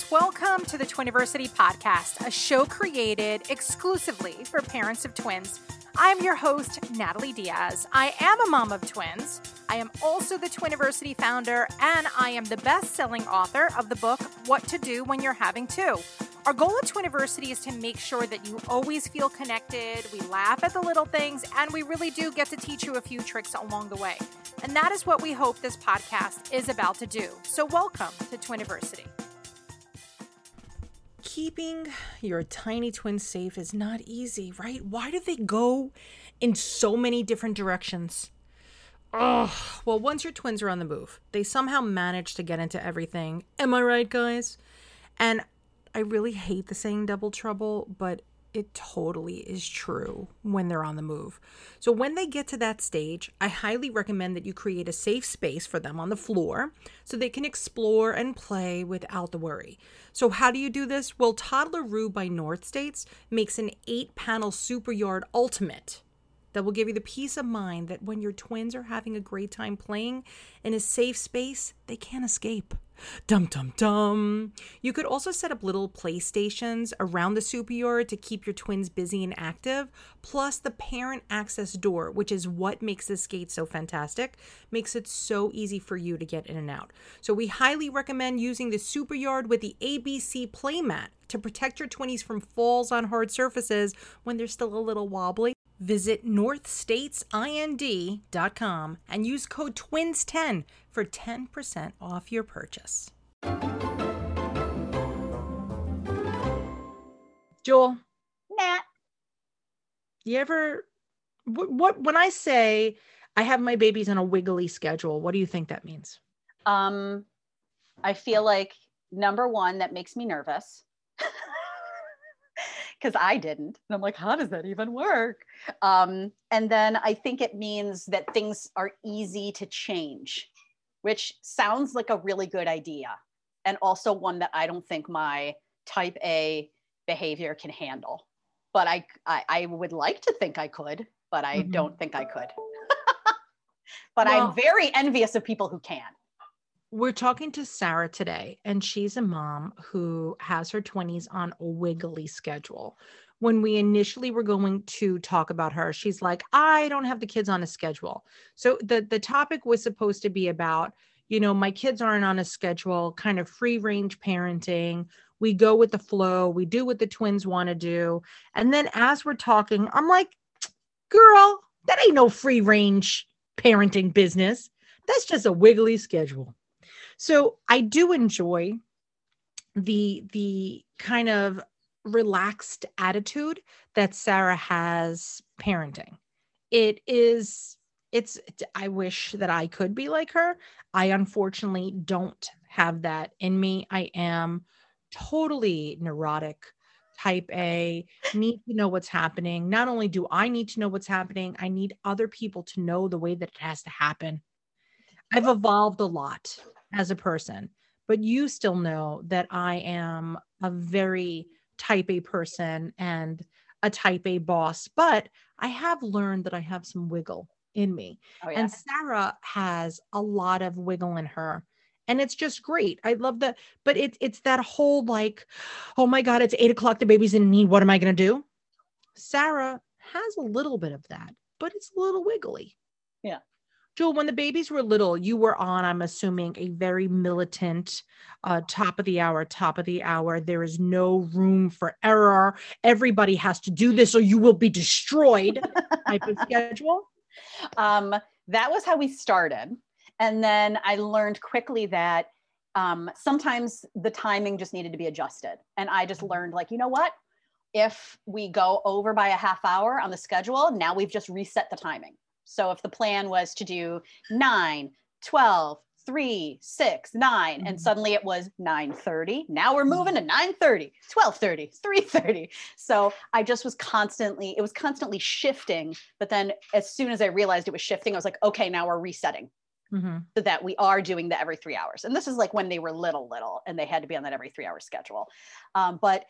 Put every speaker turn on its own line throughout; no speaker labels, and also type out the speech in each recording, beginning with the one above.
twins. Welcome to the Twiniversity podcast, a show created exclusively for parents of twins. I'm your host, Natalie Diaz. I am a mom of twins. I am also the Twiniversity founder, and I am the best selling author of the book, What to Do When You're Having Two. Our goal at Twiniversity is to make sure that you always feel connected, we laugh at the little things, and we really do get to teach you a few tricks along the way. And that is what we hope this podcast is about to do. So, welcome to Twiniversity.
Keeping your tiny twins safe is not easy, right? Why do they go in so many different directions? Oh, well, once your twins are on the move, they somehow manage to get into everything. Am I right, guys? And I really hate the saying double trouble, but it totally is true when they're on the move. So, when they get to that stage, I highly recommend that you create a safe space for them on the floor so they can explore and play without the worry. So, how do you do this? Well, Toddleroo by North States makes an eight panel super yard ultimate that will give you the peace of mind that when your twins are having a great time playing in a safe space, they can't escape. Dum dum dum. You could also set up little playstations around the super yard to keep your twins busy and active. Plus, the parent access door, which is what makes this gate so fantastic, makes it so easy for you to get in and out. So, we highly recommend using the super yard with the ABC playmat to protect your twinnies from falls on hard surfaces when they're still a little wobbly. Visit northstatesind.com and use code TWINS10 for 10% off your purchase. Joel,
Nat.
you ever what, what when I say I have my babies on a wiggly schedule, what do you think that means?
Um, I feel like number one, that makes me nervous. Because I didn't. And I'm like, how does that even work? Um, and then I think it means that things are easy to change, which sounds like a really good idea. And also one that I don't think my type A behavior can handle. But I, I, I would like to think I could, but I
Mhm.
don't think I could. but
Well-
I'm very envious of people who can.
We're talking to Sarah today, and she's a mom who has her 20s on a wiggly schedule. When we initially were going to talk about her, she's like, I don't have the kids on a schedule. So the, the topic was supposed to be about, you know, my kids aren't on a schedule, kind of free range parenting. We go with the flow, we do what the twins want to do. And then as we're talking, I'm like, girl, that ain't no free range parenting business. That's just a wiggly schedule. So I do enjoy the the kind of relaxed attitude that Sarah has parenting. It is it's I wish that I could be like her. I unfortunately don't have that in me. I am totally neurotic type A, need to know what's happening. Not only do I need to know what's happening, I need other people to know the way that it has to happen. I've evolved a lot as a person, but you still know that I am a very type A person and a type A boss, but I have learned that I have some wiggle in me.
Oh, yeah.
And Sarah has a lot of wiggle in her. And it's just great. I love that. but it's it's that whole like, oh my God, it's eight o'clock, the baby's in need. What am I gonna do? Sarah has a little bit of that, but it's a little wiggly.
Yeah.
Joel, when the babies were little, you were on, I'm assuming, a very militant, uh, top of the hour, top of the hour. There is no room for error. Everybody has to do this or you will be destroyed type of schedule.
um, that was how we started. And then I learned quickly that um, sometimes the timing just needed to be adjusted. And I just learned, like, you know what? If we go over by a half hour on the schedule, now we've just reset the timing. So if the plan was to do 9, 12, 3, 6, 9,
Mhm.
and suddenly it was 9:30, now we're moving to 9:30, 12:30, 3:30. So I just was constantly, it was constantly shifting. But then as soon as I realized it was shifting, I was like, okay, now we're resetting
Mhm.
so that we are doing the every three hours. And this is like when they were little, little, and they had to be on that every three hour schedule. Um, but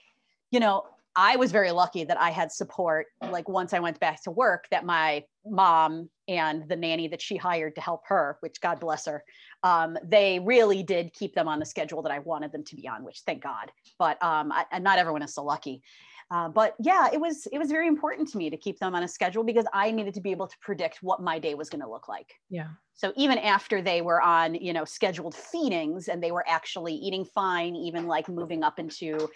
you know, I was very lucky that I had support. Like once I went back to work, that my mom and the nanny that she hired to help her, which God bless her, um, they really did keep them on the schedule that I wanted them to be on, which thank God. But um, I, not everyone is so lucky. Uh, but yeah, it was it was very important to me to keep them on a schedule because I needed to be able to predict what my day was going to look like.
Yeah.
So even after they were on, you know, scheduled feedings and they were actually eating fine, even like moving up into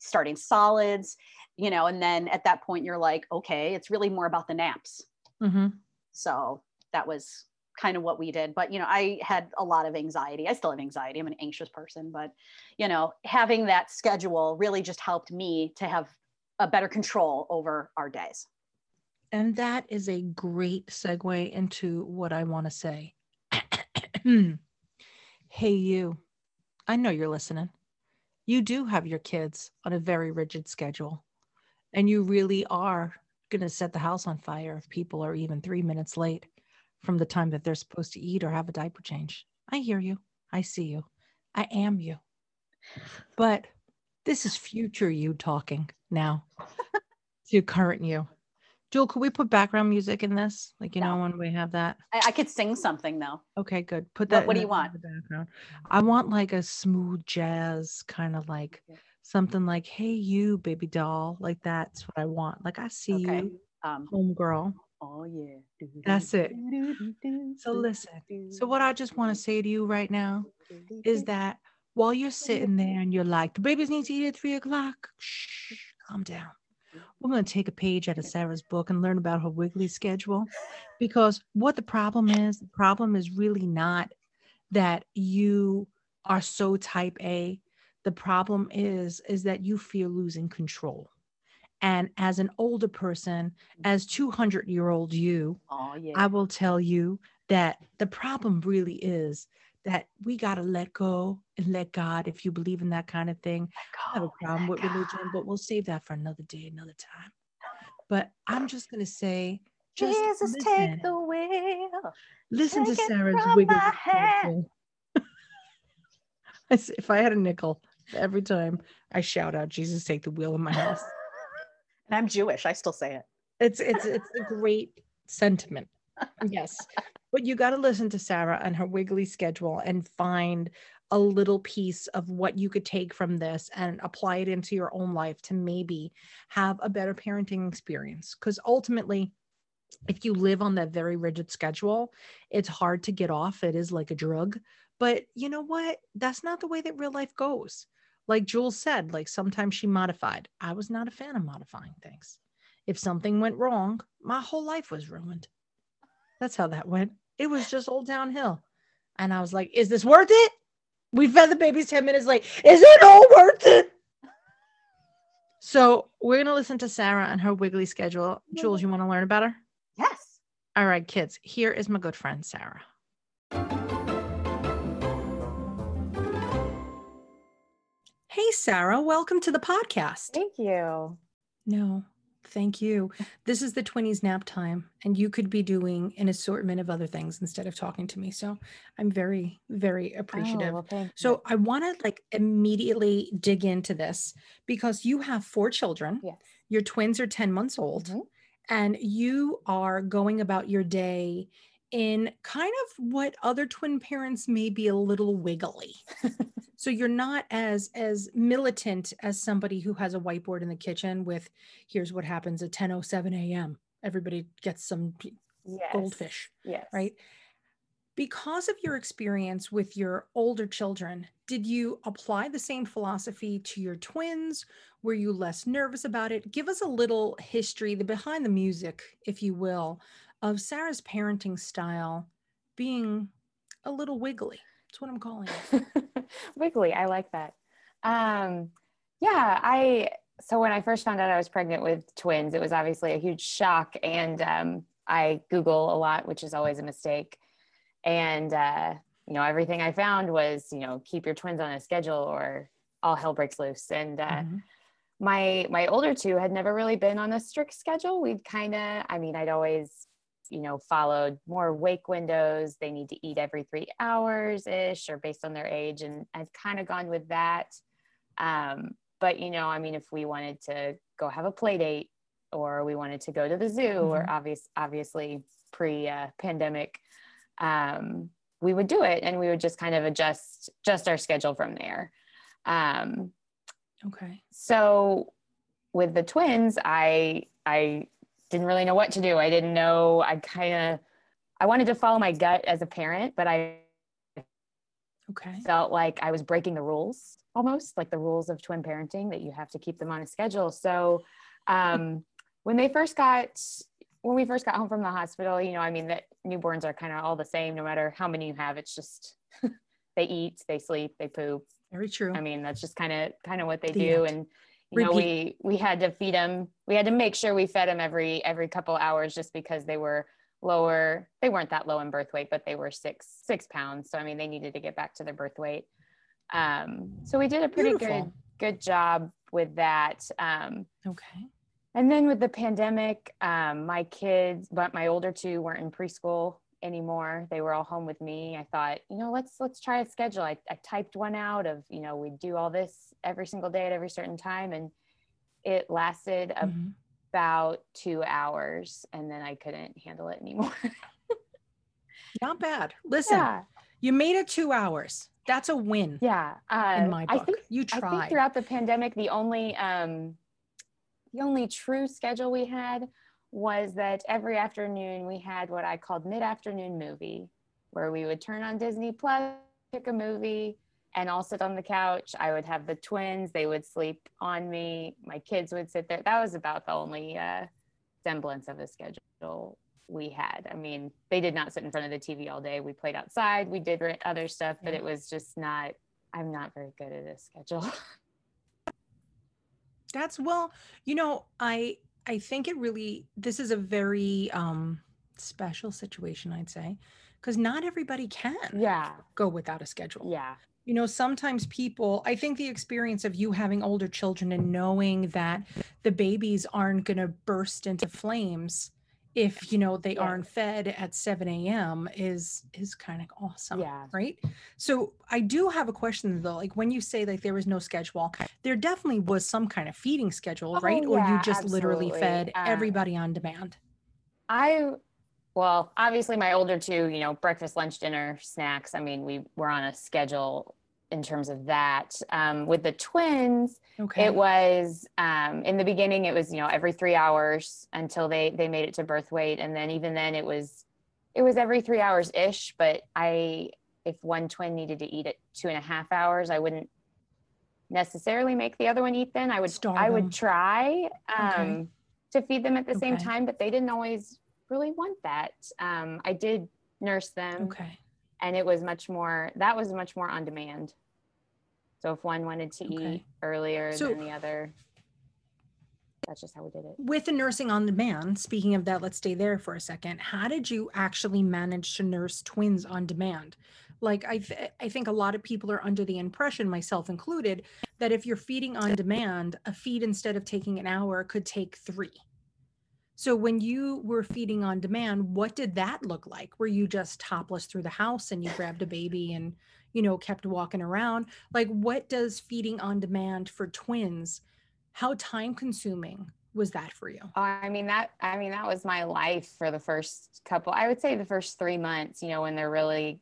starting solids, you know, and then at that point you're like, okay, it's really more about the naps.
Mm-hmm.
So that was kind of what we did. But, you know, I had a lot of anxiety. I still have anxiety. I'm an anxious person, but, you know, having that schedule really just helped me to have a better control over our days.
And that is a great segue into what I want to say. hey, you, I know you're listening you do have your kids on a very rigid schedule and you really are going to set the house on fire if people are even three minutes late from the time that they're supposed to eat or have a diaper change. I hear you. I see you. I am you. But this is future you talking now to current you. Jewel, could we put background music in this? Like, you no. know, when we have that?
I, I, could sing something though.
Okay, good. Put that.
What, what do you want?
The background. I want like a smooth jazz, kind of like okay. something like, hey, you, baby doll. Like, that's what I want. Like, I see okay. you, um, homegirl.
Oh, yeah.
That's it. So, listen. So, what I just want to say to you right now is that while you're sitting there and you're like, the babies need to eat at three o'clock, shh, calm down we're going to take a page out of Sarah's book and learn about her wiggly schedule. Because what the problem is, the problem is really not that you are so type A. The problem is is that you fear losing control. And as an older person, as 200 year old you,
oh, yeah.
I will tell you that the problem really is that we got to let go and let God, if you believe in that kind of thing. I have a problem with God. religion, but we'll save that for another day, another time. But I'm just going to say,
just Jesus, listen. take the wheel.
Listen take to Sarah's wiggle. if I had a nickel every time I shout out, Jesus, take the wheel in my house.
and I'm Jewish. I still say it.
It's it's it's a great sentiment. Yes. But you got to listen to Sarah and her wiggly schedule and find a little piece of what you could take from this and apply it into your own life to maybe have a better parenting experience. Because ultimately, if you live on that very rigid schedule, it's hard to get off. It is like a drug. But you know what? That's not the way that real life goes. Like Jules said, like sometimes she modified. I was not a fan of modifying things. If something went wrong, my whole life was ruined. That's how that went. It was just all downhill. And I was like, is this worth it? We fed the babies 10 minutes late. Is it all worth it? So we're going to listen to Sarah and her wiggly schedule. Jules, you want to learn about her?
Yes.
All right, kids. Here is my good friend, Sarah. Hey, Sarah. Welcome to the podcast.
Thank you.
No, Thank you. This is the Twinnies nap time, and you could be doing an assortment of other things instead of talking to me. So I'm very, very appreciative.
Oh, well,
so I want to like immediately dig into this because you have four children.
Yes.
Your twins are 10 months old,
Mhm.
and you are going about your day in kind of what other twin parents may be a little wiggly. so you're not as as militant as somebody who has a whiteboard in the kitchen with here's what happens at 10:07 a.m. Everybody gets some
Yes.
goldfish,
Yes.
right? Because of your experience with your older children, did you apply the same philosophy to your twins? Were you less nervous about it? Give us a little history, the behind the music, if you will, of Sarah's parenting style being a little wiggly. That's what I'm calling it.
wiggly. I like that. Um, yeah, I so when I first found out I was pregnant with twins, it was obviously a huge shock, and um, I Google a lot, which is always a mistake. And uh, you know, everything I found was you know keep your twins on a schedule or all hell breaks loose. And uh,
Mhm.
my my older two had never really been on a strict schedule. We'd kind of, I mean, I'd always you know followed more wake windows. They need to eat every three hours ish, or based on their age, and I've kind of gone with that. Um, but you know, I mean, if we wanted to go have a play date or we wanted to go to the zoo mm-hmm. or obvious obviously pre uh, pandemic um, we would do it and we would just kind of adjust just our schedule from there um,
okay
so with the twins i i didn't really know what to do. I didn't know i kind of i wanted to follow my gut as a parent but i
okay.
felt like i was breaking the rules almost like the rules of twin parenting that you have to keep them on a schedule. So um, when they first got when we first got home from the hospital you know i mean that newborns are kind of all the same no matter how many you have. It's just they eat they sleep they poop.
Very true.
I mean that's just kind of kind of what they the do. end. and you know we we had to feed them we had to make sure we fed them every every couple hours just because they were lower they weren't that low in birth weight but they were six six pounds. So i mean they needed to get back to their birth weight. Um so we did a pretty Beautiful. good good job with that um
okay.
and then with the pandemic, um, my kids, but my older two weren't in preschool anymore. They were all home with me. I thought, you know, let's let's try a schedule. I, I typed one out of, you know, we'd do all this every single day at every certain time, and it lasted mm-hmm. about two hours, and then I couldn't handle it anymore.
Not bad. Listen, yeah. you made it two hours. That's a win.
Yeah,
uh, in my book, I think, you tried.
I think throughout the pandemic, the only um, the only true schedule we had was that every afternoon we had what I called mid afternoon movie, where we would turn on Disney Plus, pick a movie, and I'll sit on the couch. I would have the twins, they would sleep on me, my kids would sit there. That was about the only uh, semblance of a schedule we had. I mean, they did not sit in front of the TV all day. We played outside, we did other stuff, but it was just not, I'm not very good at a schedule.
That's well, you know, I I think it really this is a very um special situation, I'd say, because not everybody can
yeah
go without a schedule.
Yeah.
You know, sometimes people, I think the experience of you having older children and knowing that the babies aren't going to burst into flames if you know they yeah. aren't fed at 7 a.m is is kind of awesome
yeah
right so i do have a question though like when you say like there was no schedule there definitely was some kind of feeding schedule oh, right yeah, or you just absolutely. literally fed um, everybody on demand
i well obviously my older two you know breakfast lunch dinner snacks i mean we were on a schedule in terms of that. Um, with the twins, okay. it was um, in the beginning. It was you know every three hours until they they made it to birth weight, and then even then it was it was every three hours ish. But I if one twin needed to eat at two and a half hours, I wouldn't necessarily make the other one eat. Then I would Starve I would try um, okay. to feed them at the okay. same time, but they didn't always really want that. Um, I did nurse them.
Okay
and it was much more that was much more on demand. So if one wanted to okay. eat earlier so, than the other that's just how we did it.
With the nursing on demand speaking of that let's stay there for a second. How did you actually manage to nurse twins on demand? Like I, th- I think a lot of people are under the impression myself included that if you're feeding on demand a feed instead of taking an hour could take three so when you were feeding on demand, what did that look like? Were you just topless through the house and you grabbed a baby and, you know, kept walking around? Like what does feeding on demand for twins, how time consuming was that for you?
I mean that I mean that was my life for the first couple I would say the first 3 months, you know, when they're really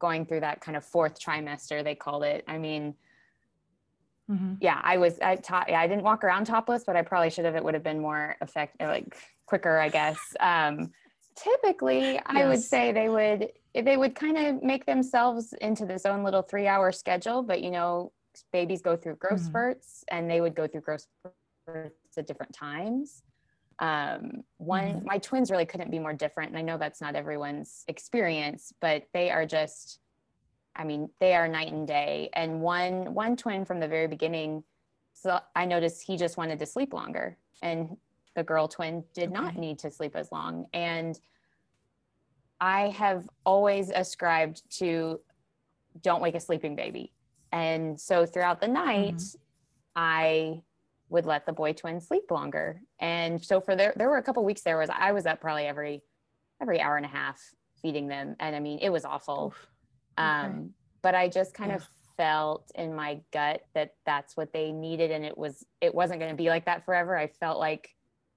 going through that kind of fourth trimester they called it. I mean, Mm-hmm. Yeah, I was I taught yeah, I didn't walk around topless, but I probably should have. It would have been more effective, like quicker, I guess. Um, typically, yes. I would say they would they would kind of make themselves into this own little three hour schedule, but you know, babies go through growth mm-hmm. spurts, and they would go through growth spurts at different times. Um, one, mm-hmm. my twins really couldn't be more different, and I know that's not everyone's experience, but they are just I mean, they are night and day. And one one twin from the very beginning, so I noticed he just wanted to sleep longer, and the girl twin did okay. not need to sleep as long. And I have always ascribed to don't wake a sleeping baby. And so throughout the night, mm-hmm. I would let the boy twin sleep longer. And so for there, there were a couple weeks there was I was up probably every every hour and a half feeding them. And I mean, it was awful. Oof. Um, but I just kind yeah. of felt in my gut that that's what they needed and it was it wasn't going to be like that forever i felt like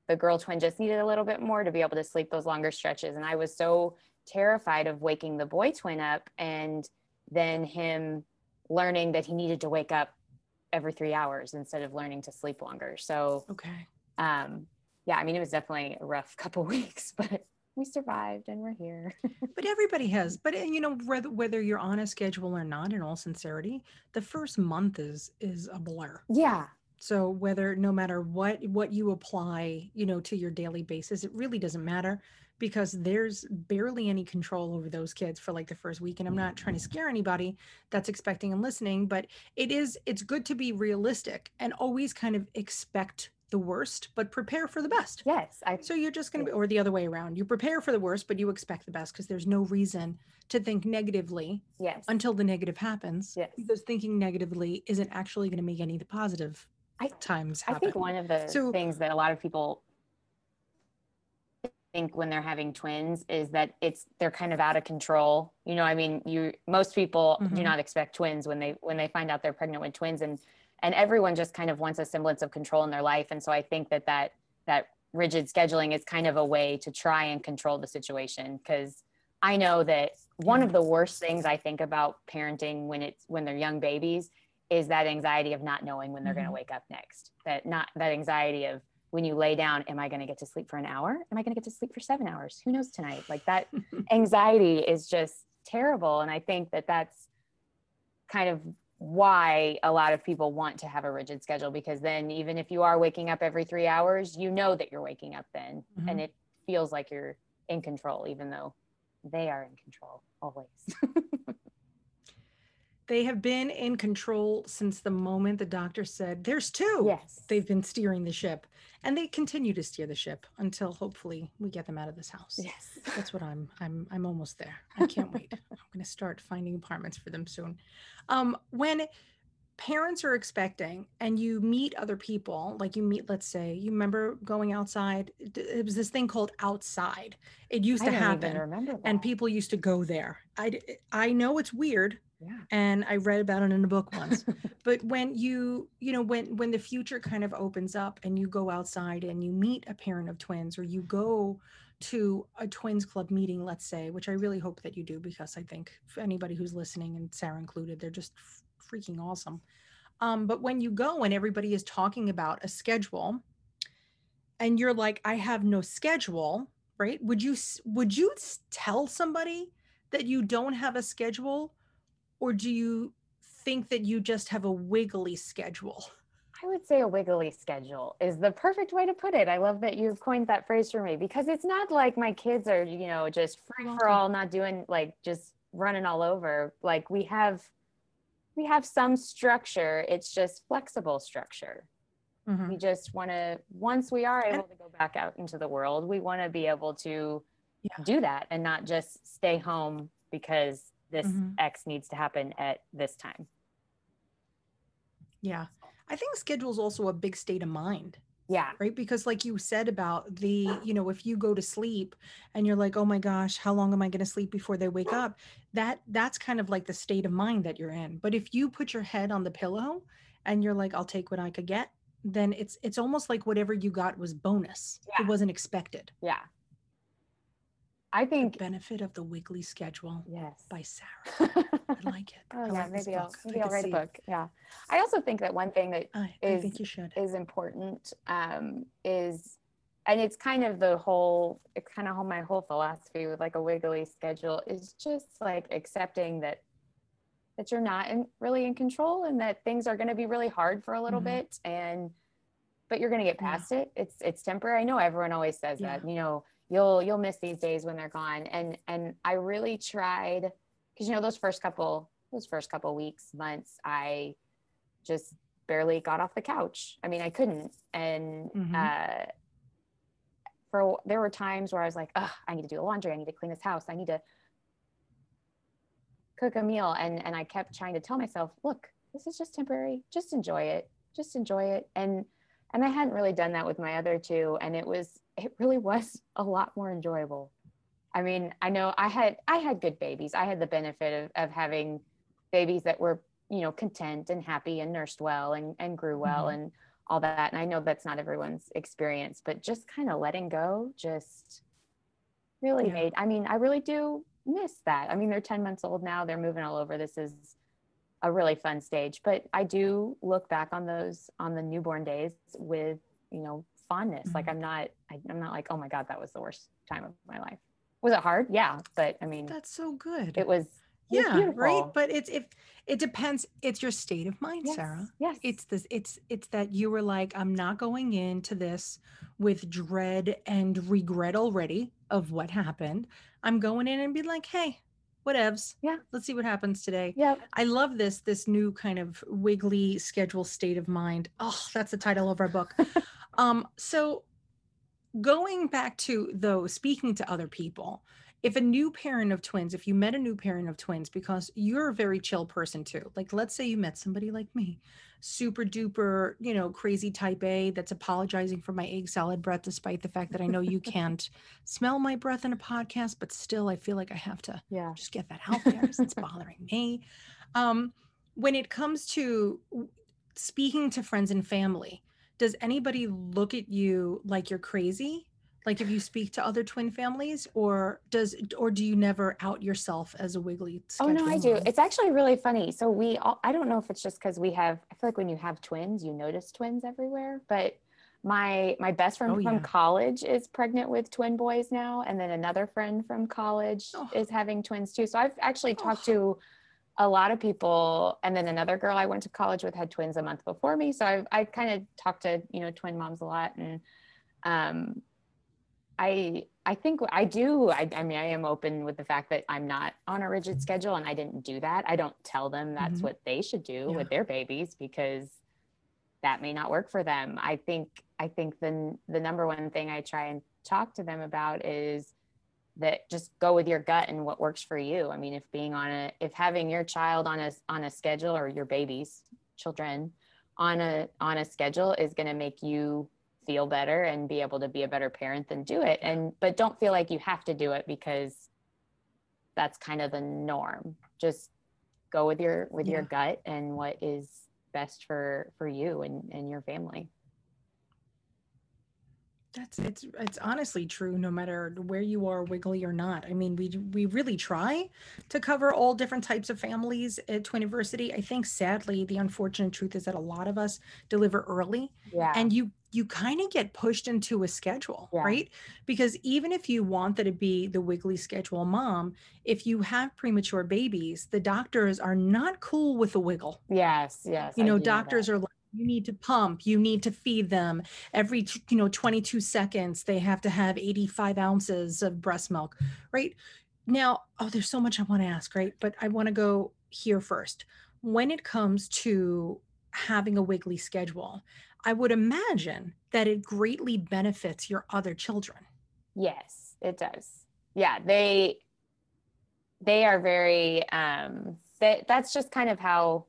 the girl twin just needed a little bit more to be able to sleep those longer stretches and i was so terrified of waking the boy twin up and then him learning that he needed to wake up every three hours instead of learning to sleep longer so
Okay.
um yeah i mean it was definitely a rough couple weeks but we survived and we're here
But everybody has. But you know, whether whether you're on a schedule or not, in all sincerity, the first month is is a blur.
yeah
So whether no matter what what you apply, you know, to your daily basis, it really doesn't matter because there's barely any control over those kids for like the first week. And I'm not trying to scare anybody that's expecting and listening, but it is it's good to be realistic and always kind of expect the worst, but prepare for the best.
yes i
So you're just going to be, or the other way around. You prepare for the worst, but you expect the best because there's no reason to think negatively
yes
until the negative happens.
Yes.
Because thinking negatively isn't actually going to make any of the positive
I-
times
I think one of the
So-
things that a lot of people think when they're having twins is that it's they're kind of out of control. You know, I mean, you most people do
Mhm.
not expect twins when they when they find out they're pregnant with twins and and everyone just kind of wants a semblance of control in their life and so I think that that that rigid scheduling is kind of a way to try and control the situation because I know that one of the worst things I think about parenting when it's when they're young babies is that anxiety of not knowing when they're going to mm-hmm. wake up next. That not that anxiety of when you lay down, am I going to get to sleep for an hour? Am I going to get to sleep for 7 hours? Who knows tonight? Like that anxiety is just terrible and I think that that's kind of why a lot of people want to have a rigid schedule because then even if you are waking up every 3 hours, you know that you're waking up then and mm-hmm. it feels like you're in control even though they are in control always.
They have been in control since the moment the doctor said, There's two.
yes.
They've been steering the ship and they continue to steer the ship until hopefully we get them out of this house.
yes.
That's what I'm I'm I'm almost there. I can't wait. I'm going to start finding apartments for them soon. Um when parents are expecting and you meet other people, like you meet let's say, you remember going outside it was this thing called outside. It used
I
to happen and people used to go there. i i know it's weird
yeah.
and I read about it in a book once. but when you you know when when the future kind of opens up and you go outside and you meet a parent of twins or you go to a twins club meeting let's say which i really hope that you do because i think anybody who's listening and sarah included they're just freaking awesome um, but when you go and everybody is talking about a schedule and you're like i have no schedule right would you would you tell somebody that you don't have a schedule or do you think that you just have a wiggly schedule
I would say a wiggly schedule is the perfect way to put it. I love that you've coined that phrase for me because it's not like my kids are, you know, just free for all, not doing like just running all over. Like we have we have some structure. It's just flexible structure.
Mhm.
We just want to once we are able to go back out into the world, we want to be able to
Yeah.
do that and not just stay home because this
Mhm.
X needs to happen at this time.
yeah i think schedule is also a big state of mind
Yeah.
right because like you said about the you know if you go to sleep and you're like oh my gosh how long am i going to sleep before they wake up that that's kind of like the state of mind that you're in but if you put your head on the pillow and you're like i'll take what i could get then it's it's almost like whatever you got was bonus
Yeah.
it wasn't expected
Yeah. I think the
benefit of the wiggly schedule
yes.
by sarah i like it
Oh
I
yeah,
like
maybe I'll
book.
Maybe I'll write a
see it.
book. Yeah, I also think that one thing that
I, I think you should
is important um, is, and it's kind of the whole, it's kind of my whole philosophy with like a wiggly schedule is just like accepting that that you're not in, really in control and that things are going to be really hard for a little
Mhm.
bit and but you're going to get
Yeah.
past it it's it's temporary i know everyone always says
Yeah.
that you know you'll you'll miss these days when they're gone. And and i really tried because you know those first couple those first couple weeks months i just barely got off the couch. I mean i couldn't. And
Mhm.
uh for there were times where i was like oh i need to do the laundry. I need to clean this house. I need to cook a meal. And and i kept trying to tell myself look this is just temporary. Just enjoy it. Just enjoy it. And and i hadn't really done that with my other two. And it was it really was a lot more enjoyable i mean i know i had i had good babies i had the benefit of, of having babies that were you know, content and happy and nursed well and, and grew well
Mhm.
and all that. And I know that's not everyone's experience, but just kind of letting go just really
Yeah.
made, I mean, I really do miss that. I mean, they're 10 months old now, they're moving all over. This is a really fun stage, but I do look back on those on the newborn days with, you know, fondness. Like
Mhm.
I'm not, I, I'm not like, oh my God, that was the worst time of my life. Was it hard? Yeah. But I mean,
That's so good.
it was, it was
yeah, right. But it's if it depends. It's your state of mind,
yes,
Sarah.
Yes.
It's this. It's it's that you were like, I'm not going into this with dread and regret already of what happened. I'm going in and be like, hey, whatevs.
Yeah.
Let's see what happens today.
Yeah.
I love this this new kind of wiggly schedule state of mind. Oh, that's the title of our book. um, so going back to though speaking to other people, if a new parent of twins, if you met a new parent of twins, because you're a very chill person too, like let's say you met somebody like me, super duper, you know, crazy type A that's apologizing for my egg salad breath, despite the fact that I know you can't smell my breath in a podcast, but still I feel like I have to
Yeah.
just get that out there 'cause it's bothering me. Um, when it comes to speaking to friends and family, does anybody look at you like you're crazy? Like if you speak to other twin families, or does or do you never out yourself as a wiggly?
Oh no, I do. It's actually really funny. So we all, I don't know if it's just because we have, I feel like when you have twins, you notice twins everywhere. But my my best friend
Oh,
from
yeah.
college is pregnant with twin boys now, and then another friend from college
Oh.
is having twins too. So I've actually oh. talked
Oh.
to a lot of people, and then another girl I went to college with had twins a month before me. So I've I kind of talked to you know twin moms a lot, and um, I I think I do. I, I mean, I am open with the fact that I'm not on a rigid schedule, and I didn't do that. I don't tell them that's
Mhm.
what they should do
Yeah.
with their babies because that may not work for them. I think I think the the number one thing I try and talk to them about is that just go with your gut and what works for you. I mean, if being on a if having your child on a on a schedule or your babies, children on a on a schedule is going to make you feel better and be able to be a better parent then do it. And but don't feel like you have to do it because that's kind of the norm. Just go with your with your gut and what is best for for you and and your family
That's it's it's honestly true no matter where you are wiggly or not. I mean, we we really try to cover all different types of families at Twiniversity. I think sadly the unfortunate truth is that a lot of us deliver early
yeah
and you you kind of get pushed into a schedule,
Yeah.
right? Because even if you wanted to be the wiggly schedule mom, if you have premature babies, the doctors are not cool with the wiggle
yes yes
you know doctors
that.
are like you need to pump. You need to feed them. Every you know 22 seconds they have to have 85 ounces of breast milk right? Now oh there's so much i want to ask right? But i want to go here first. When it comes to having a wiggly schedule i would imagine that it greatly benefits your other children.
Yes, it does. Yeah, they they are very um that that's just kind of how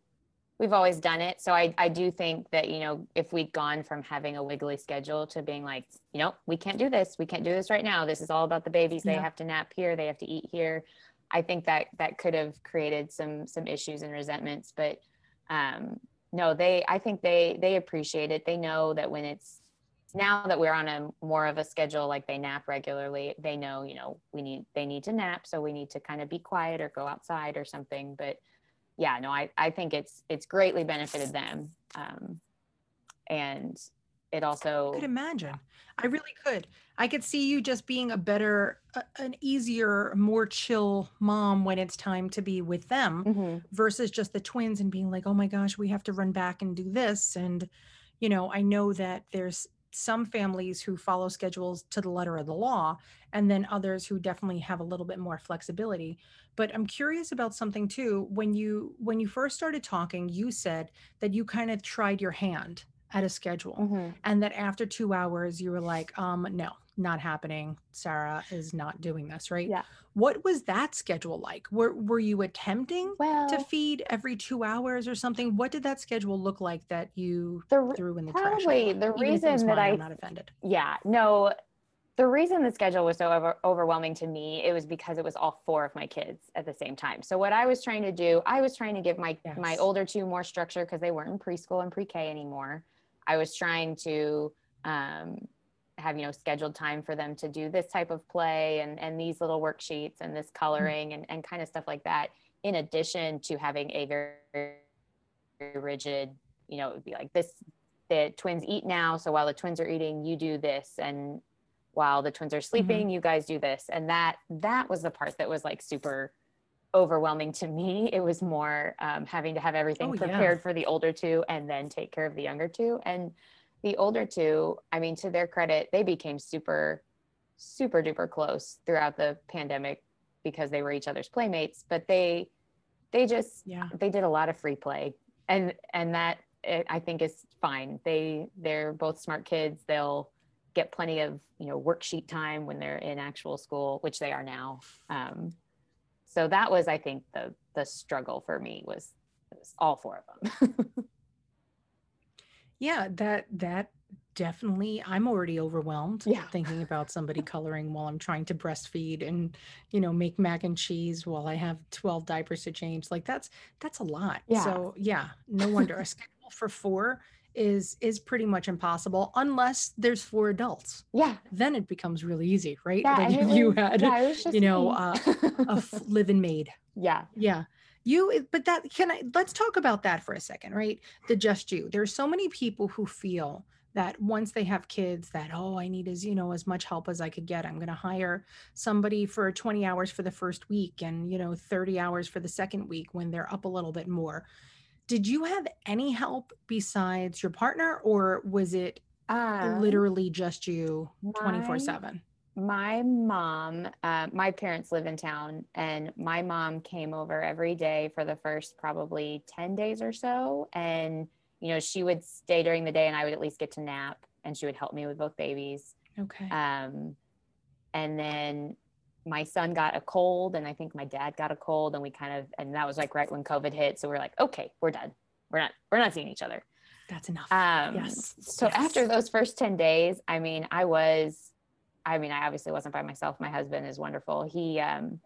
we've always done it. So I I do think that, you know, if we'd gone from having a wiggly schedule to being like, you know, we can't do this. We can't do this right now. This is all about the babies. They
Yeah.
have to nap here, they have to eat here. I think that that could have created some some issues and resentments, but um no, they I think they they appreciate it. They know that when it's now that we're on a more of a schedule like they nap regularly they know you know we need they need to nap so we need to kind of be quiet or go outside or something but yeah no i i think it's it's greatly benefited them um and it also
I could imagine. I really could. I could see you just being a better, a, an easier, more chill mom when it's time to be with them
Mhm.
versus just the twins and being like, oh my gosh, we have to run back and do this. And, you know, I know that there's some families who follow schedules to the letter of the law, and then others who definitely have a little bit more flexibility. But I'm curious about something too. When you when you first started talking, you said that you kind of tried your hand at a schedule
Mhm.
and that after two hours you were like um no not happening. Sarah is not doing this right?
Yeah.
what was that schedule like? Were, were you attempting
well
to feed every two hours or something? What did that schedule look like that you
the
threw in the
probably
trash
the
Even
reason that
mine,
I-
i'm not offended.
Yeah no the reason the schedule was so over, overwhelming to me it was because it was all four of my kids at the same time. So what i was trying to do i was trying to give my
Yes.
my older two more structure because they weren't in preschool and pre-k anymore i was trying to um, have you know scheduled time for them to do this type of play and and these little worksheets and this coloring and, and kind of stuff like that. In addition to having a very, very rigid you know it would be like this the twins eat now so while the twins are eating you do this. And while the twins are sleeping you guys do this. And that that was the part that was like super overwhelming to me. It was more um, having to have everything
Oh, yeah.
prepared for the older two and then take care of the younger two. And the older two i mean to their credit they became super super duper close throughout the pandemic because they were each other's playmates but they they just
Yeah.
they did a lot of free play. And and that eh, i think is fine. They they're both smart kids. They'll get plenty of you know worksheet time when they're in actual school which they are now. Um, so that was i think the the struggle for me was, was all four of them
Yeah, that that definitely I'm already overwhelmed
Yeah.
thinking about somebody coloring while I'm trying to breastfeed and you know make mac and cheese while I have 12 diapers to change. Like that's that's a lot.
Yeah.
So yeah, no wonder a schedule for 4 is is pretty much impossible unless there's four adults.
yeah
Then it becomes really easy, right?
yeah
like if you had
yeah, it was just
you know, uh, a f- live-in maid.
yeah
Yeah. You, but that can I, let's talk about that for a second, right? The just you. There's so many people who feel that once they have kids, that, oh, I need as, you know, as much help as I could get. I'm going to hire somebody for 20 hours for the first week and, you know, 30 hours for the second week when they're up a little bit more. Did you have any help besides your partner or was it
Um,
literally just you 24 7
my mom uh, my parents live in town and my mom came over every day for the first probably 10 days or so and you know she would stay during the day and i would at least get to nap and she would help me with both babies
Okay.
um, and then my son got a cold and i think my dad got a cold and we kind of and that was like right when covid hit so we are like okay we're done we're not we're not seeing each other
That's enough.
um,
Yes.
So
Yes.
after those first 10 days, I mean, I was, I mean, I obviously wasn't by myself. My husband is wonderful. He, um,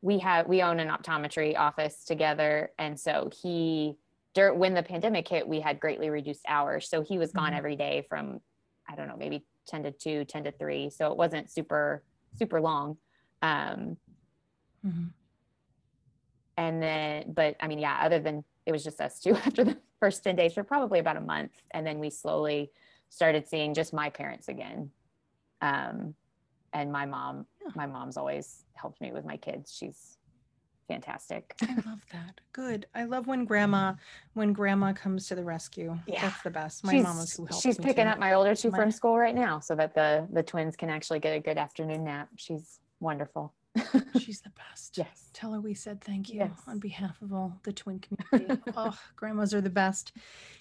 we have, we own an optometry office together. And so he, during, when the pandemic hit, we had greatly reduced hours. So he was gone
Mhm.
every day from, I don't know, maybe 10 to 2, 10 to 3. So it wasn't super, super long. Um,
Mhm.
and then but i mean yeah other than it was just us two after the first 10 days for probably about a month and then we slowly started seeing just my parents again um and my mom
Yeah.
my mom's always helped me with my kids she's fantastic
I love that. Good. I love when grandma when grandma comes to the rescue.
Yeah.
That's the best. My
she's,
mom is who helps
she's picking
too.
up my older two
My-
from school right now so that the the twins can actually get a good afternoon nap she's wonderful
She's the best.
yes
Tell her we said thank you
Yes.
on behalf of all the twin community. oh, grandmas are the best.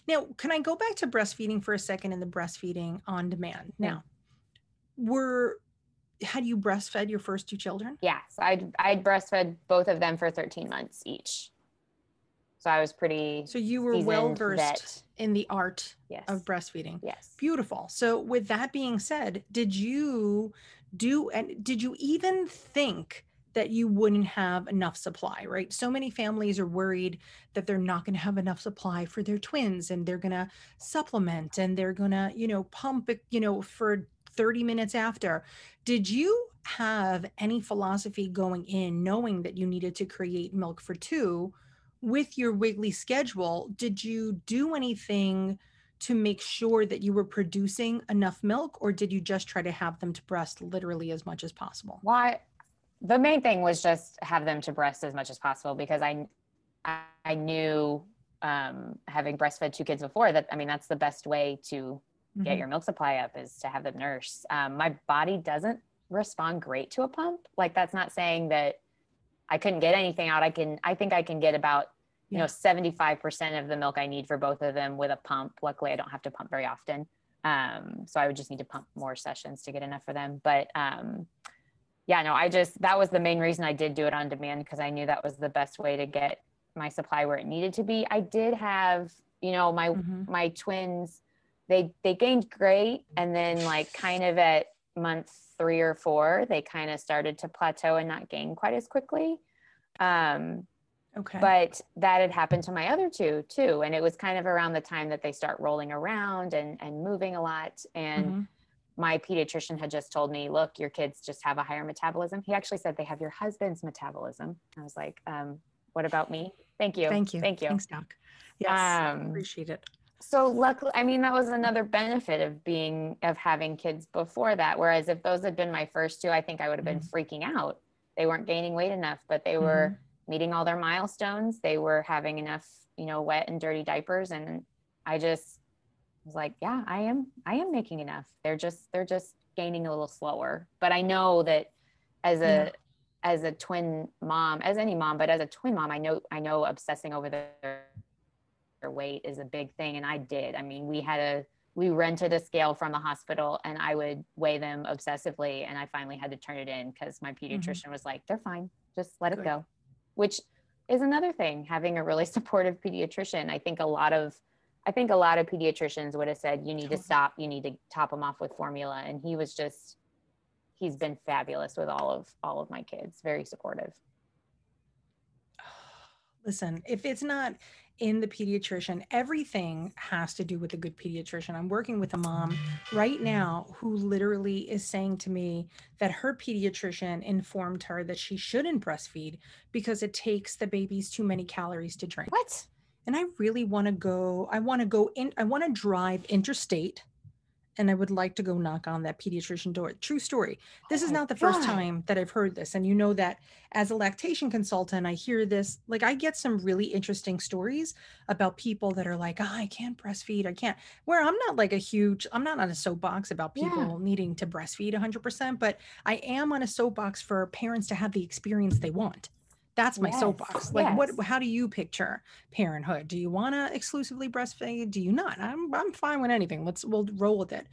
Now, can I go back to breastfeeding for a second and the breastfeeding on demand?
Yeah.
Now, were had you breastfed your first two children?
Yes, i'd i'd breastfed both of them for 13 months each so i was pretty
So you were well versed in the art
yes
of breastfeeding.
yes
Beautiful. So with that being said, did you do and did you even think that you wouldn't have enough supply, right? So many families are worried that they're not going to have enough supply for their twins and they're going to supplement and they're going to, you know, pump you know, for 30 minutes after. Did you have any philosophy going in knowing that you needed to create milk for two with your wiggly schedule? Did you do anything to make sure that you were producing enough milk or did you just try to have them to breast literally as much as possible?
Why the main thing was just have them to breast as much as possible because i i, I knew um, having breastfed two kids before that i mean that's the best way to get
Mhm.
your milk supply up is to have them nurse. Um, my body doesn't respond great to a pump. Like that's not saying that i couldn't get anything out. I can i think i can get about you know 75% of the milk i need for both of them with a pump. Luckily i don't have to pump very often. Um, so i would just need to pump more sessions to get enough for them. But um, yeah no i just that was the main reason i did do it on demand because i knew that was the best way to get my supply where it needed to be. I did have you know my
Mhm.
my twins they they gained great. And then like kind of at month three or four, they kind of started to plateau and not gain quite as quickly. Um,
Okay.
but that had happened to my other two too. And it was kind of around the time that they start rolling around and, and moving a lot. And
Mhm.
my pediatrician had just told me, look, your kids just have a higher metabolism. He actually said they have your husband's metabolism. I was like, um, what about me? Thank you.
Thank you.
Thank you.
Thanks, Doc. Yes.
Um,
appreciate it.
so luckily, I mean, that was another benefit of being, of having kids before that. Whereas if those had been my first two, I think I would have been freaking out. They weren't gaining weight enough, but they were meeting all their milestones. They were having enough, you know, wet and dirty diapers. And I just was like, yeah, I am, I am making enough. They're just, they're just gaining a little slower. But I know that as a,
Yeah.
as a twin mom, as any mom, but as a twin mom, I know, I know obsessing over their, their weight is a big thing. And I did. I mean, we had a, we rented a scale from the hospital and I would weigh them obsessively. And I finally had to turn it in because my mm-hmm. pediatrician was like, they're fine. Just let it go which is another thing having a really supportive pediatrician. I think a lot of i think a lot of pediatricians would have said you need to stop you need to top them off with formula. And he was just he's been fabulous with all of all of my kids very supportive
Listen, if it's not in the pediatrician, everything has to do with a good pediatrician. I'm working with a mom right now who literally is saying to me that her pediatrician informed her that she shouldn't breastfeed because it takes the babies too many calories to drink.
what
And I really want to go, I want to go in, I want to drive interstate and I would like to go knock on that pediatrician door. True story. This
Oh
is not the first
God.
time that I've heard this. And you know that as a lactation consultant, I hear this, like I get some really interesting stories about people that are like, oh, I can't breastfeed. I can't. Where I'm not like a huge, I'm not on a soapbox about
Yeah.
people needing to breastfeed 100%, but I am on a soapbox for parents to have the experience they want. That's my
Yes,
soapbox. Like, what? How do you picture parenthood? Do you want to exclusively breastfeed? Do you not? I'm I'm fine with anything. Let's we'll roll with it.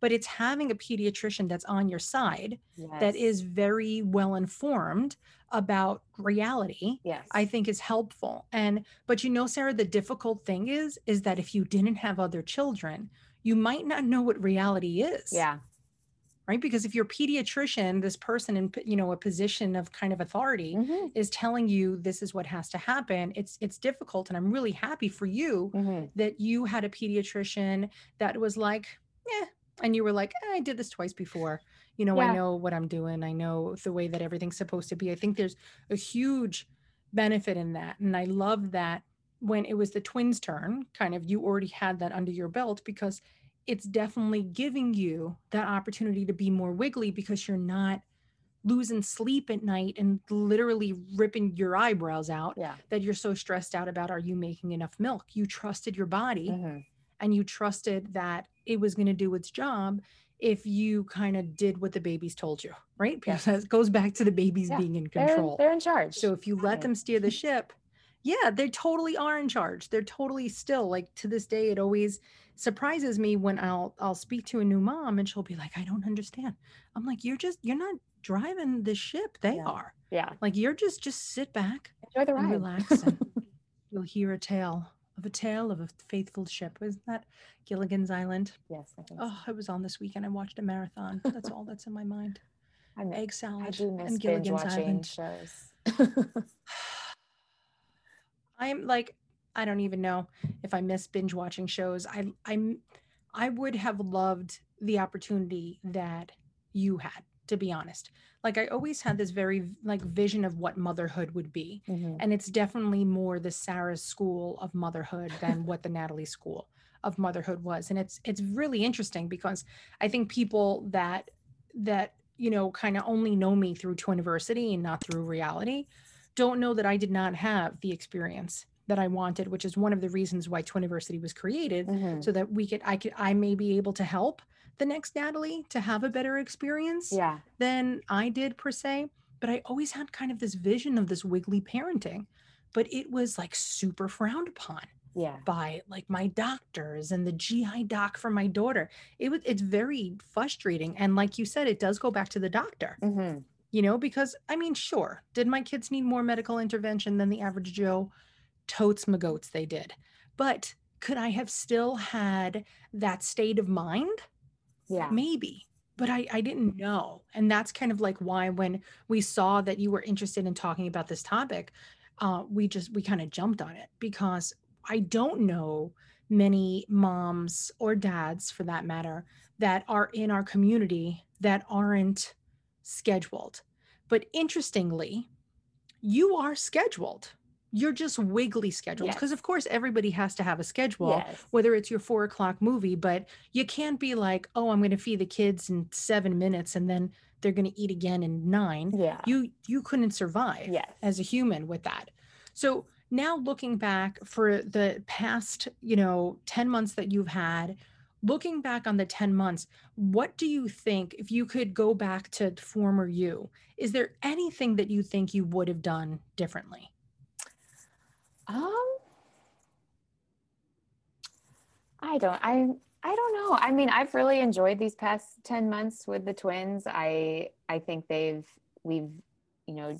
But it's having a pediatrician that's on your side that
Yes.
is very well informed about reality
yes
i think is helpful and but you know sarah the difficult thing is is that if you didn't have other children you might not know what reality is
yeah
right? Because if your pediatrician this person in you know a position of kind of authority
Mhm,
is telling you this is what has to happen it's it's difficult and i'm really happy for you
mhm.
that you had a pediatrician that was like yeah and you were like "Eh, i did this twice before. You know
Yeah.
i know what i'm doing. I know the way that everything's supposed to be. I think there's a huge benefit in that and i love that when it was the twins turn kind of you already had that under your belt because it's definitely giving you that opportunity to be more wiggly because you're not losing sleep at night and literally ripping your eyebrows out
yeah.
that you're so stressed out about are you making enough milk? You trusted your body
Mhm.
and you trusted that it was going to do its job if you kind of did what the babies told you right?
Yeah.
because it goes back to the babies
Yeah.
being in
they're,
control.
they're in charge.
So if you let them steer the ship yeah they totally are in charge. They're totally still like to this day it always surprises me when i'll i'll speak to a new mom and she'll be like i don't understand. I'm like you're just you're not driving the ship they
Yeah.
are.
Yeah.
Like you're just just sit back
enjoy the
and
ride.
relax and you'll hear a tale of a tale of a faithful ship. Isn't that gilligan's island?
Yes i think so.
oh i was on this weekend i watched a marathon. That's all that's in my mind.
I, mi-
egg salad and gilligan's island.
shows.
I'm like i don't even know if i miss binge watching shows. I i'm i would have loved the opportunity that you had to be honest. Like i always had this very like vision of what motherhood would be.
Mhm.
and it's definitely more the Sarah's school of motherhood than what the Natalie school of motherhood was. And it's it's really interesting because I think people that that you know kind of only know me through Twiniversity and not through reality don't know that I did not have the experience that I wanted which is one of the reasons why Twiniversity was created
Mhm.
so that we could I could I may be able to help the next Natalie to have a better experience
yeah
than I did per se, but I always had kind of this vision of this wiggly parenting, but it was like super frowned upon
yeah
by like my doctors and the GI doc for my daughter. It was it's very frustrating and like you said it does go back to the doctor.
hmm
You know, because I mean, sure, did my kids need more medical intervention than the average Joe? Totes my goats, they did. But could I have still had that state of mind?
yeah
maybe but I, I didn't know. And that's kind of like why when we saw that you were interested in talking about this topic, uh, we just we kind of jumped on it because I don't know many moms or dads for that matter that are in our community that aren't scheduled. But interestingly, you are scheduled. You're just wiggly scheduled because,
Yes.
of course, everybody has to have a schedule
Yes.
whether it's your four o'clock movie, but you can't be like, oh, I'm going to feed the kids in seven minutes and then they're going to eat again in nine.
Yeah.
You you couldn't survive
Yes.
as a human with that. So now looking back for the past, you know, 10 months that you've had, looking back on the 10 months, what do you think if you could go back to former you? Is there anything that you think you would have done differently?
Um, I don't. I I don't know. I mean, I've really enjoyed these past ten months with the twins. I I think they've we've you know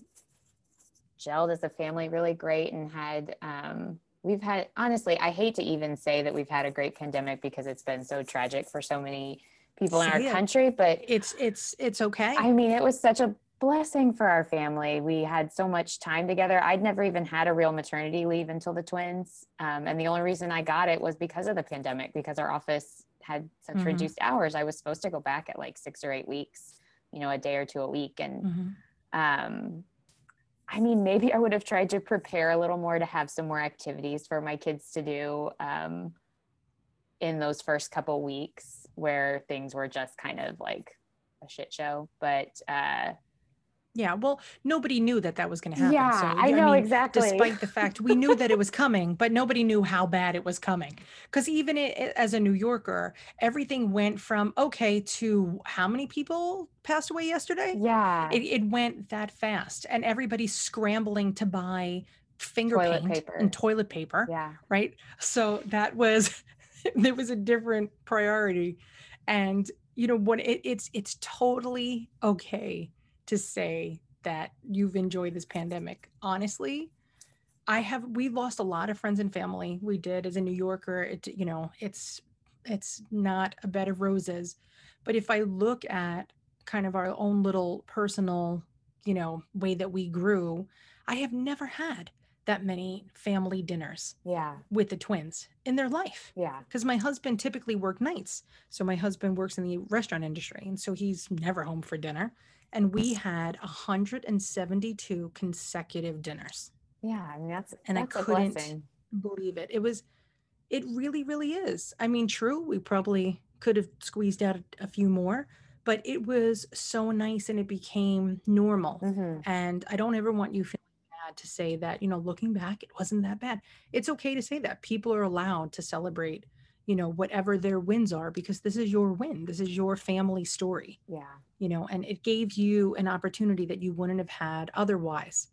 gelled as a family really great and had um we've had honestly i hate to even say that we've had a great pandemic because it's been so tragic for so many people in our
it.
country but
It's it's it's okay.
I mean, it was such a blessing for our family. We had so much time together. I'd never even had a real maternity leave until the twins. Um, and the only reason I got it was because of the pandemic, because our office had such
Mhm.
reduced hours. I was supposed to go back at like six or eight weeks, you know, a day or two a week. And
Mhm.
um, I mean, maybe I would have tried to prepare a little more to have some more activities for my kids to do um, in those first couple weeks where things were just kind of like a shit show. But uh,
Yeah, well, nobody knew that that was going to happen.
yeah,
so,
I know
mean,
exactly.
Despite the fact we knew that it was coming, but nobody knew how bad it was coming. Because even it, as a New Yorker, everything went from okay to how many people passed away yesterday?
yeah,
It, it went that fast, and everybody's scrambling to buy finger
Toilet
paint
paper.
and toilet paper
yeah,
right so that was there was a different priority and you know when it, it's it's totally okay to say that you've enjoyed this pandemic. Honestly i have we lost a lot of friends and family. We did as a new yorker it you know it's it's not a bed of roses. But if i look at kind of our own little personal you know way that we grew i have never had that many family dinners
yeah,
with the twins in their life.
Yeah,
because my husband typically worked nights. So my husband works in the restaurant industry and so he's never home for dinner and we had 172 consecutive dinners
yeah. I mean, that's
And I
that's a
couldn't- believe it it was it really really is i mean true we probably could have squeezed out a, a few more but it was so nice and it became normal
Mhm.
and I don't ever want you feeling bad to say that, you know, looking back, it wasn't that bad. It's okay to say that. People are allowed to celebrate, you know, whatever their wins are because this is your win. This is your family story,
Yeah,
you know, and it gave you an opportunity that you wouldn't have had otherwise.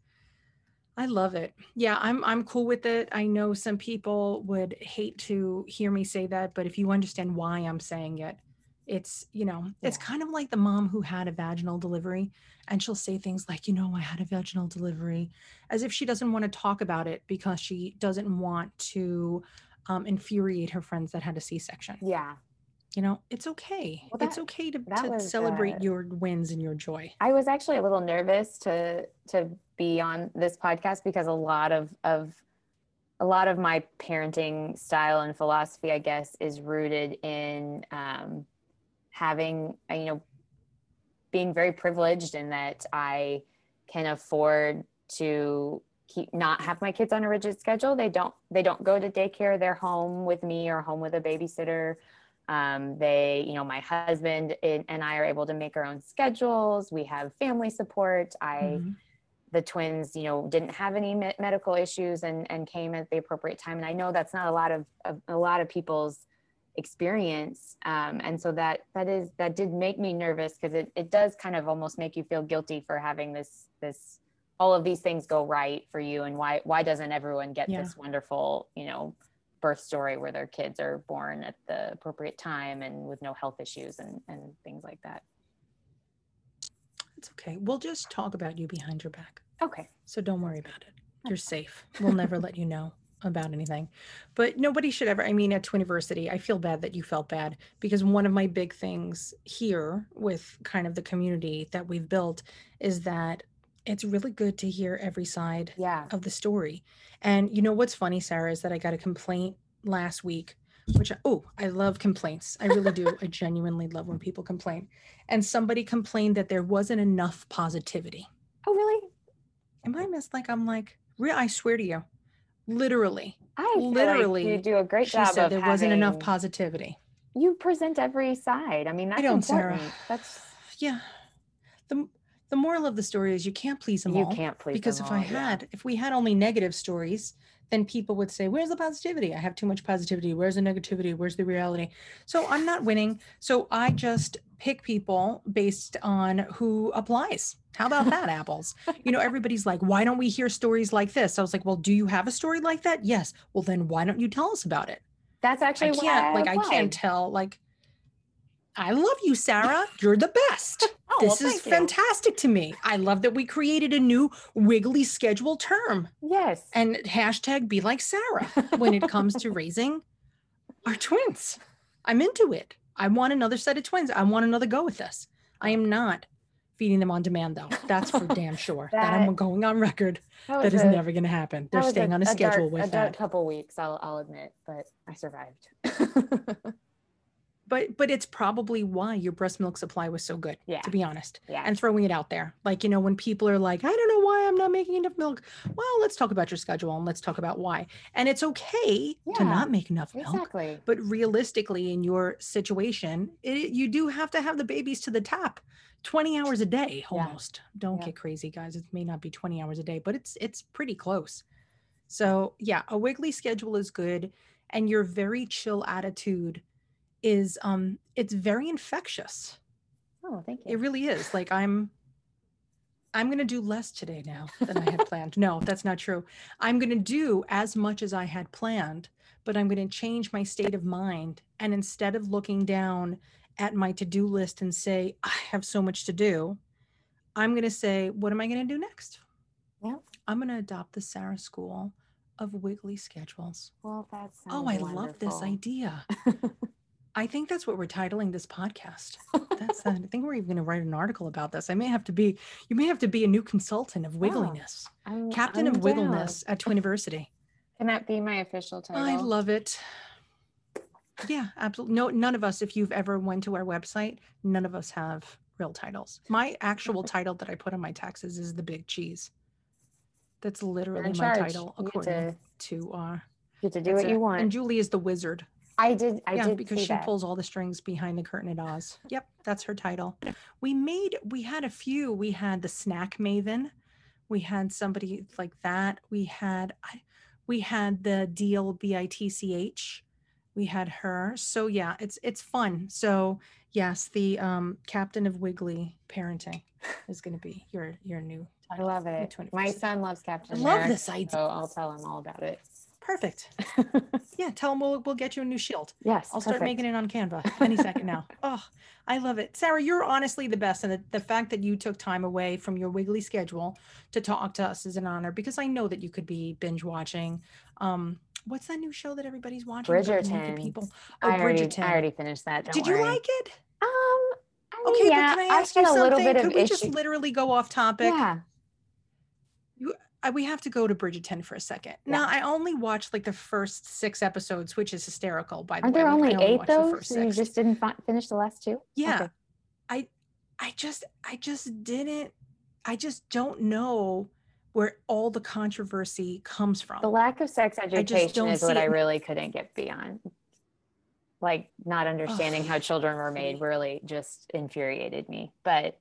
I love it. Yeah, I'm I'm cool with it. I know some people would hate to hear me say that, but if you understand why I'm saying it, it's, you know, it's kind of like the mom who had a vaginal delivery and she'll say things like, you know, I had a vaginal delivery as if she doesn't want to talk about it because she doesn't want to um, infuriate her friends that had a C-section.
yeah.
You know, it's okay.
Well,
it's okay to, to
was,
celebrate
uh,
your wins and your joy.
I was actually a little nervous to to be on this podcast because a lot of of a lot of my parenting style and philosophy, I guess, is rooted in um, having uh, you know being very privileged in that I can afford to keep not have my kids on a rigid schedule. They don't they don't go to daycare. They're home with me or home with a babysitter. Um, they, you know, my husband and and I are able to make our own schedules. We have family support. I,
Mhm.
the twins, you know, didn't have any me- medical issues and and came at the appropriate time. And I know that's not a lot of, of a lot of people's experience. Um, and so that that is that did make me nervous because it it does kind of almost make you feel guilty for having this this all of these things go right for you and why why doesn't everyone get
Yeah.
this wonderful you know birth story where their kids are born at the appropriate time and with no health issues and and things like that
It's okay. We'll just talk about you behind your back.
okay
So don't worry about it. You're safe. We'll never let you know. about anything. But nobody should ever, I mean, at Twiniversity, I feel bad that you felt bad because one of my big things here with kind of the community that we've built is that it's really good to hear every side
Yeah.
of the story. And you know what's funny, Sarah, is that I got a complaint last week, which oh, I love complaints. I really do. I genuinely love when people complain. And somebody complained that there wasn't enough positivity.
Oh, really?
Am I missed? Like I'm like, real I swear to you, literally.
I
Literally,
like you do a great
she
job
said
of
there wasn't enough positivity.
You present every side. I mean, that's
don't, Sarah.
That's
Yeah. The the moral of the story is you can't please them
you
all.
can't please
because
them
if
all,
I
yeah.
had, if we had only negative stories, then people would say, Where's the positivity? I have too much positivity. Where's the negativity? Where's the reality? So I'm not winning. So I just pick people based on who applies. How about that, apples? You know, everybody's like, Why don't we hear stories like this? I was like, Well, do you have a story like that? Yes. Well, then why don't you tell us about it?
that's actually
I
why
can't, like, I can't tell. Like, I love you, Sarah. You're the best.
Oh, well,
this is
thank you.
fantastic to me. I love that we created a new wiggly schedule term
Yes.
and hashtag be like Sarah when it comes to raising our twins. I'm into it. I want another set of twins. I want another go with this. I am not feeding them on demand though. That's for damn sure. that, I'm going on record.
That
That is
a-
never going to happen. They're staying on a schedule
dark,
with
a
that.
couple weeks. I'll I'll admit, but I survived.
But but it's probably why your breast milk supply was so good.
Yeah.
To be honest.
yeah.
and throwing it out there. Like, you know, when people are like, I don't know why I'm not making enough milk. Well, let's talk about your schedule and let's talk about why. And it's okay to not make enough milk.
exactly.
But realistically, in your situation, it, you do have to have the babies to the top 20 hours a day
Yeah.
almost. Don't
Yeah.
get crazy, guys. It may not be 20 hours a day, but it's it's pretty close. So yeah, a wiggly schedule is good. And your very chill attitude is um it's very infectious.
Oh, thank you.
It really is. Like I'm I'm going to do less today now than I had planned. No, that's not true. I'm going to do as much as I had planned, but I'm going to change my state of mind and instead of looking down at my to-do list and say I have so much to do, I'm going to say what am I going to do next?
Yeah.
I'm going to adopt the Sarah School of Wiggly Schedules.
Well, that's
Oh, I love this idea. I think that's what we're titling this podcast. That's I think we're even going to write an article about this. I may have to be you may have to be a new consultant of wiggliness, captain of wiggleness at Twiniversity.
Can that be my official title?
I love it. Yeah, absolutely. No, none of us, if you've ever went to our website, none of us have real titles. My actual title that I put on my taxes is the big cheese. That's literally my title
You
according
to,
to uh
get to do what you want.
And Julie is the wizard.
I did. I
yeah,
did
because she
that.
pulls all the strings behind the curtain at Oz. Yep, that's her title. We made, we had a few. We had the snack maven. We had somebody like that. We had, I, we had the deal B I T C H. We had her. So yeah, it's it's fun. So yes, the um, captain of Wiggly parenting is going to be your your new.
I love it. My son loves Captain
I love
America,
this idea.
So I'll tell him all about it.
Perfect. Yeah, tell them we'll we'll get you a new shield.
yes.
I'll start making it on Canva any second now. Oh, I love it. Sarah, you're honestly the best. And the, the fact that you took time away from your wiggly schedule to talk to us is an honor because I know that you could be binge watching. Um, what's that new show that everybody's watching? about the naked
Bridgerton.
People. Oh,
I already,
Bridgerton.
I already finished that. Don't
Did you
worry.
like it?
Um. I mean,
Okay,
yeah,
but can I ask you
had a
something?
little bit of
could we just literally go off topic?
Yeah.
I, we have to go to Bridgerton for a second. Now, I only watched like the first six episodes, which is hysterical. By the
Aren't
way,
there
I
only eight
the
though? So you just didn't fi- finish the last two?
Yeah.
Okay.
I I just I just didn't I just don't know where all the controversy comes from.
The lack of sex education is what I
it.
really couldn't get beyond. Like not understanding how children were made really just infuriated me. But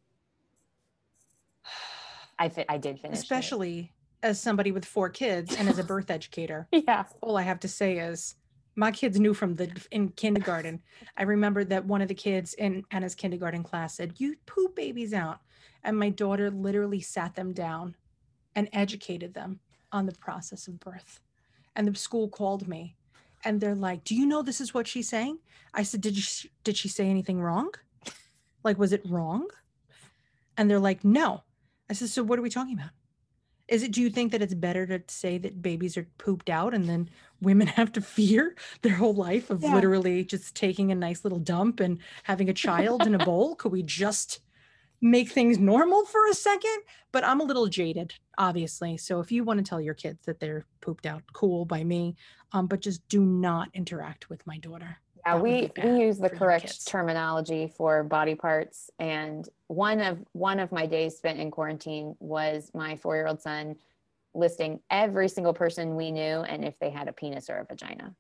I fi- I did finish. it.
Especially as somebody with four kids and as a birth educator.
Yeah.
All I have to say is my kids knew from the in kindergarten. I remember that one of the kids in Anna's kindergarten class said, "You poop babies out." And my daughter literally sat them down and educated them on the process of birth. And the school called me and they're like, "Do you know this is what she's saying?" I said, "Did you did she say anything wrong? Like was it wrong?" And they're like, "No." I said, "So what are we talking about?" Is it? Do you think that it's better to say that babies are pooped out and then women have to fear their whole life of
Yeah.
literally just taking a nice little dump and having a child in a bowl? Could we just make things normal for a second? But I'm a little jaded, obviously. So if you want to tell your kids that they're pooped out, cool by me. Um, but just do not interact with my daughter.
Yeah, we we use the correct
kids.
terminology for body parts. And one of one of my days spent in quarantine was my four year old son listing every single person we knew and if they had a penis or a vagina.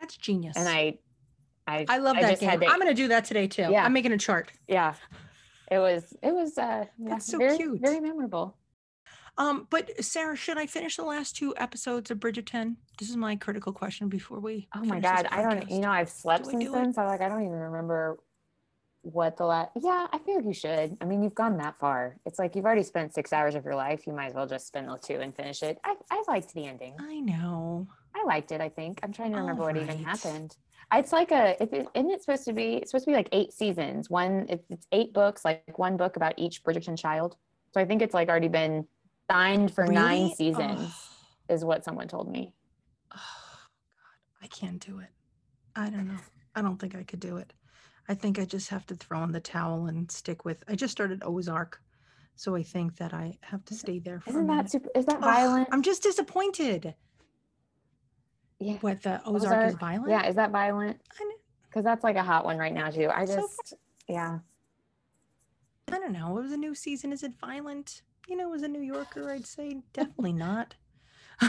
That's genius.
And I, I,
I love
I
that
just
game.
had to-
I'm going to do that today too.
Yeah.
I'm making a chart.
yeah, it was it was uh, yeah,
That's so
very,
cute.
very memorable.
Um, but Sarah, should I finish the last two episodes of Bridgerton? This is my critical question before we.
Oh my god, I don't. You know, I've slept since then, so like I don't even remember what the last. Yeah, I feel like you should. I mean, you've gone that far. It's like you've already spent six hours of your life. You might as well just spend the two and finish it. I I liked the ending.
I know.
I liked it. I think I'm trying to remember what even happened. It's like a. It, it- isn't it supposed to be? It's supposed to be like eight seasons. One. It's, it's eight books, like one book about each Bridgerton child. So I think it's like already been signed for nine seasons.
Oh,
Is what someone told me.
oh, God, I can't do it. I don't know. I don't think I could do it. I think I just have to throw in the towel and stick with. I just started Ozark, so I think that I have to stay there for. a
Isn't that super? Is that
Ugh,
violent?
I'm just disappointed.
yeah.
What the Ozark, is violent?
Yeah, is that violent? Because that's like a hot one right now too. I
So-
just, yeah.
I don't know. It was a new season. Is it violent? You know, as a New Yorker, I'd say definitely not.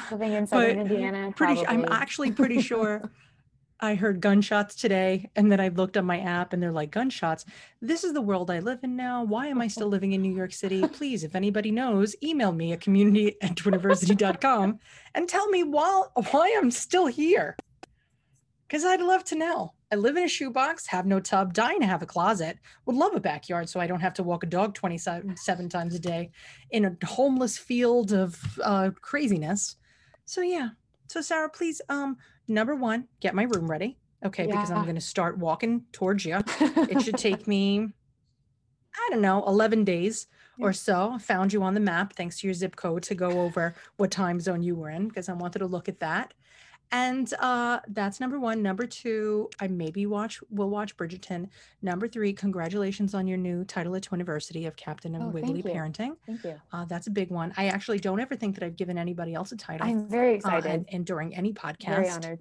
Living in southern Indiana,
Pretty. I'm actually pretty sure. I heard gunshots today, and then I looked on my app, and they're like gunshots. This is the world I live in now. Why am I still living in New York City? Please, if anybody knows, email me at community at twiniversity.com and tell me why why I'm still here. Because I'd love to know. I live in a shoebox, have no tub, dying to have a closet, would love a backyard so I don't have to walk a dog 27 times a day in a homeless field of uh, craziness. So yeah. So Sarah, please, um, number one, get my room ready. Okay, because I'm gonna start walking towards you. It should take me, I don't know, 11 days or so. I found you on the map thanks to your zip code to go over what time zone you were in because I wanted to look at that. And uh, that's number one. Number two, I maybe watch will watch Bridgerton. Number three, congratulations on your new title at Twiniversity of Captain of
Oh,
Wiggly
thank.
Parenting.
Thank you.
Uh, that's a big one. I actually don't ever think that I've given anybody else a title
I'm very
uh,
excited.
and, and during any podcast.
very honored.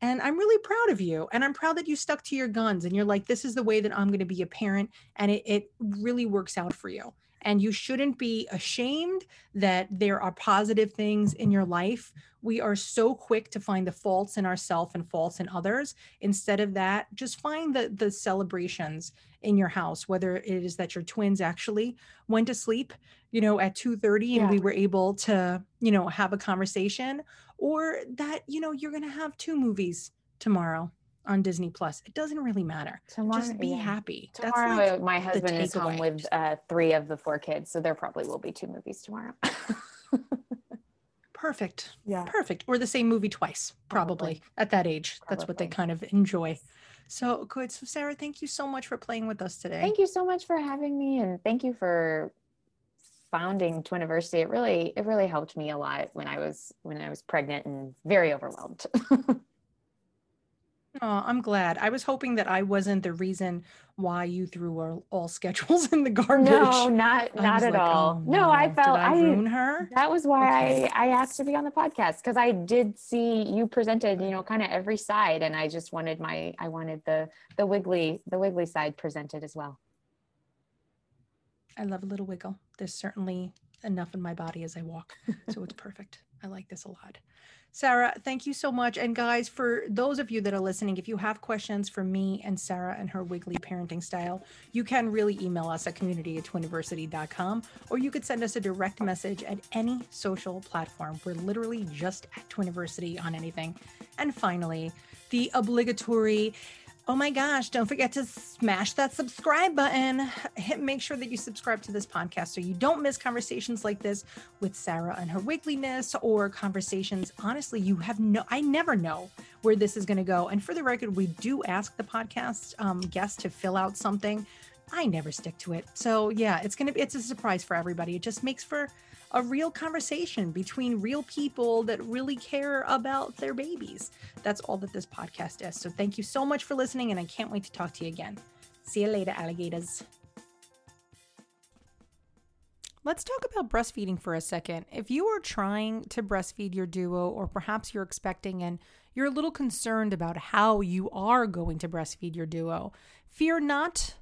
And I'm really proud of you. And I'm proud that you stuck to your guns and you're like, this is the way that I'm going to be a parent. And it, it really works out for you. And you shouldn't be ashamed that there are positive things in your life. We are so quick to find the faults in ourselves and faults in others. Instead of that, just find the the celebrations in your house, whether it is that your twins actually went to sleep, you know, at 2:30 and we were able to, you know, have a conversation, or that, you know, you're gonna have two movies tomorrow on Disney Plus. It doesn't really matter.
Tomorrow,
Just be
yeah.
happy.
Tomorrow,
That's like
my husband is home
takeaway.
with uh, three of the four kids, so there probably will be two movies tomorrow.
perfect.
yeah.
Perfect. Or the same movie twice, probably,
Probably.
at that age. That's what they kind of enjoy. So good. So Sarah, thank you so much for playing with us today.
Thank you so much for having me, and thank you for founding Twiniversity. It really, it really helped me a lot when I was when I was pregnant and very overwhelmed.
Oh, I'm glad. I was hoping that I wasn't the reason why you threw all, all schedules in the garbage.
no, not not at
like, oh,
all.
"Oh,
no, I
Did
felt
I
I
ruin her.
That was why
Okay.
I, I asked to be on the podcast because I did see you presented, you know, kind of every side, and I just wanted my I wanted the the wiggly the wiggly side presented as well.
I love a little wiggle. There's certainly enough in my body as I walk. So it's perfect. I like this a lot. Sarah, thank you so much. And guys, for those of you that are listening, if you have questions for me and Sarah and her wiggly parenting style, you can really email us at community at twiniversity.com or you could send us a direct message at any social platform. We're literally just at Twiniversity on anything. And finally, the obligatory Oh my gosh, don't forget to smash that subscribe button. Hit, make sure that you subscribe to this podcast so you don't miss conversations like this with Sarah and her wiggliness or conversations. Honestly, you have no, I never know where this is going to go. And for the record, we do ask the podcast um, guests to fill out something I never stick to it. So yeah, it's gonna be it's a surprise for everybody. It just makes for a real conversation between real people that really care about their babies. That's all that this podcast is. So thank you so much for listening, and I can't wait to talk to you again. See you later, alligators. Let's talk about breastfeeding for a second. If you are trying to breastfeed your duo, or perhaps you're expecting and you're a little concerned about how you are going to breastfeed your duo, fear not,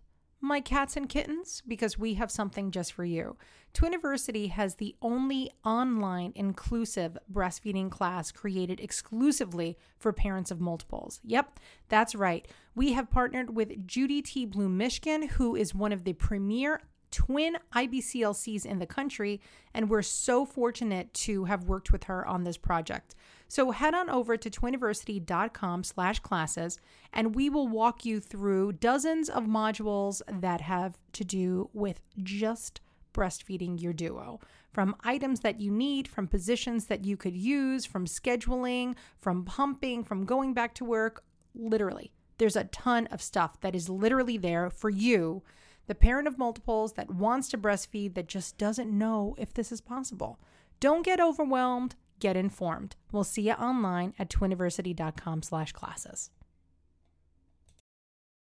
my cats and kittens, because we have something just for you. Twiniversity has the only online inclusive breastfeeding class created exclusively for parents of multiples. Yep, that's right. We have partnered with Judy T. Bloom Mishkin, who is one of the premier twin IBCLCs in the country, and we're so fortunate to have worked with her on this project. So head on over to twiniversity.com slash classes, and we will walk you through dozens of modules that have to do with just breastfeeding your duo. From items that you need, from positions that you could use, from scheduling, from pumping, from going back to work, literally. There's a ton of stuff that is literally there for you the parent of multiples that wants to breastfeed that just doesn't know if this is possible. Don't get overwhelmed, get informed. We'll see you online at twiniversity.com slash classes.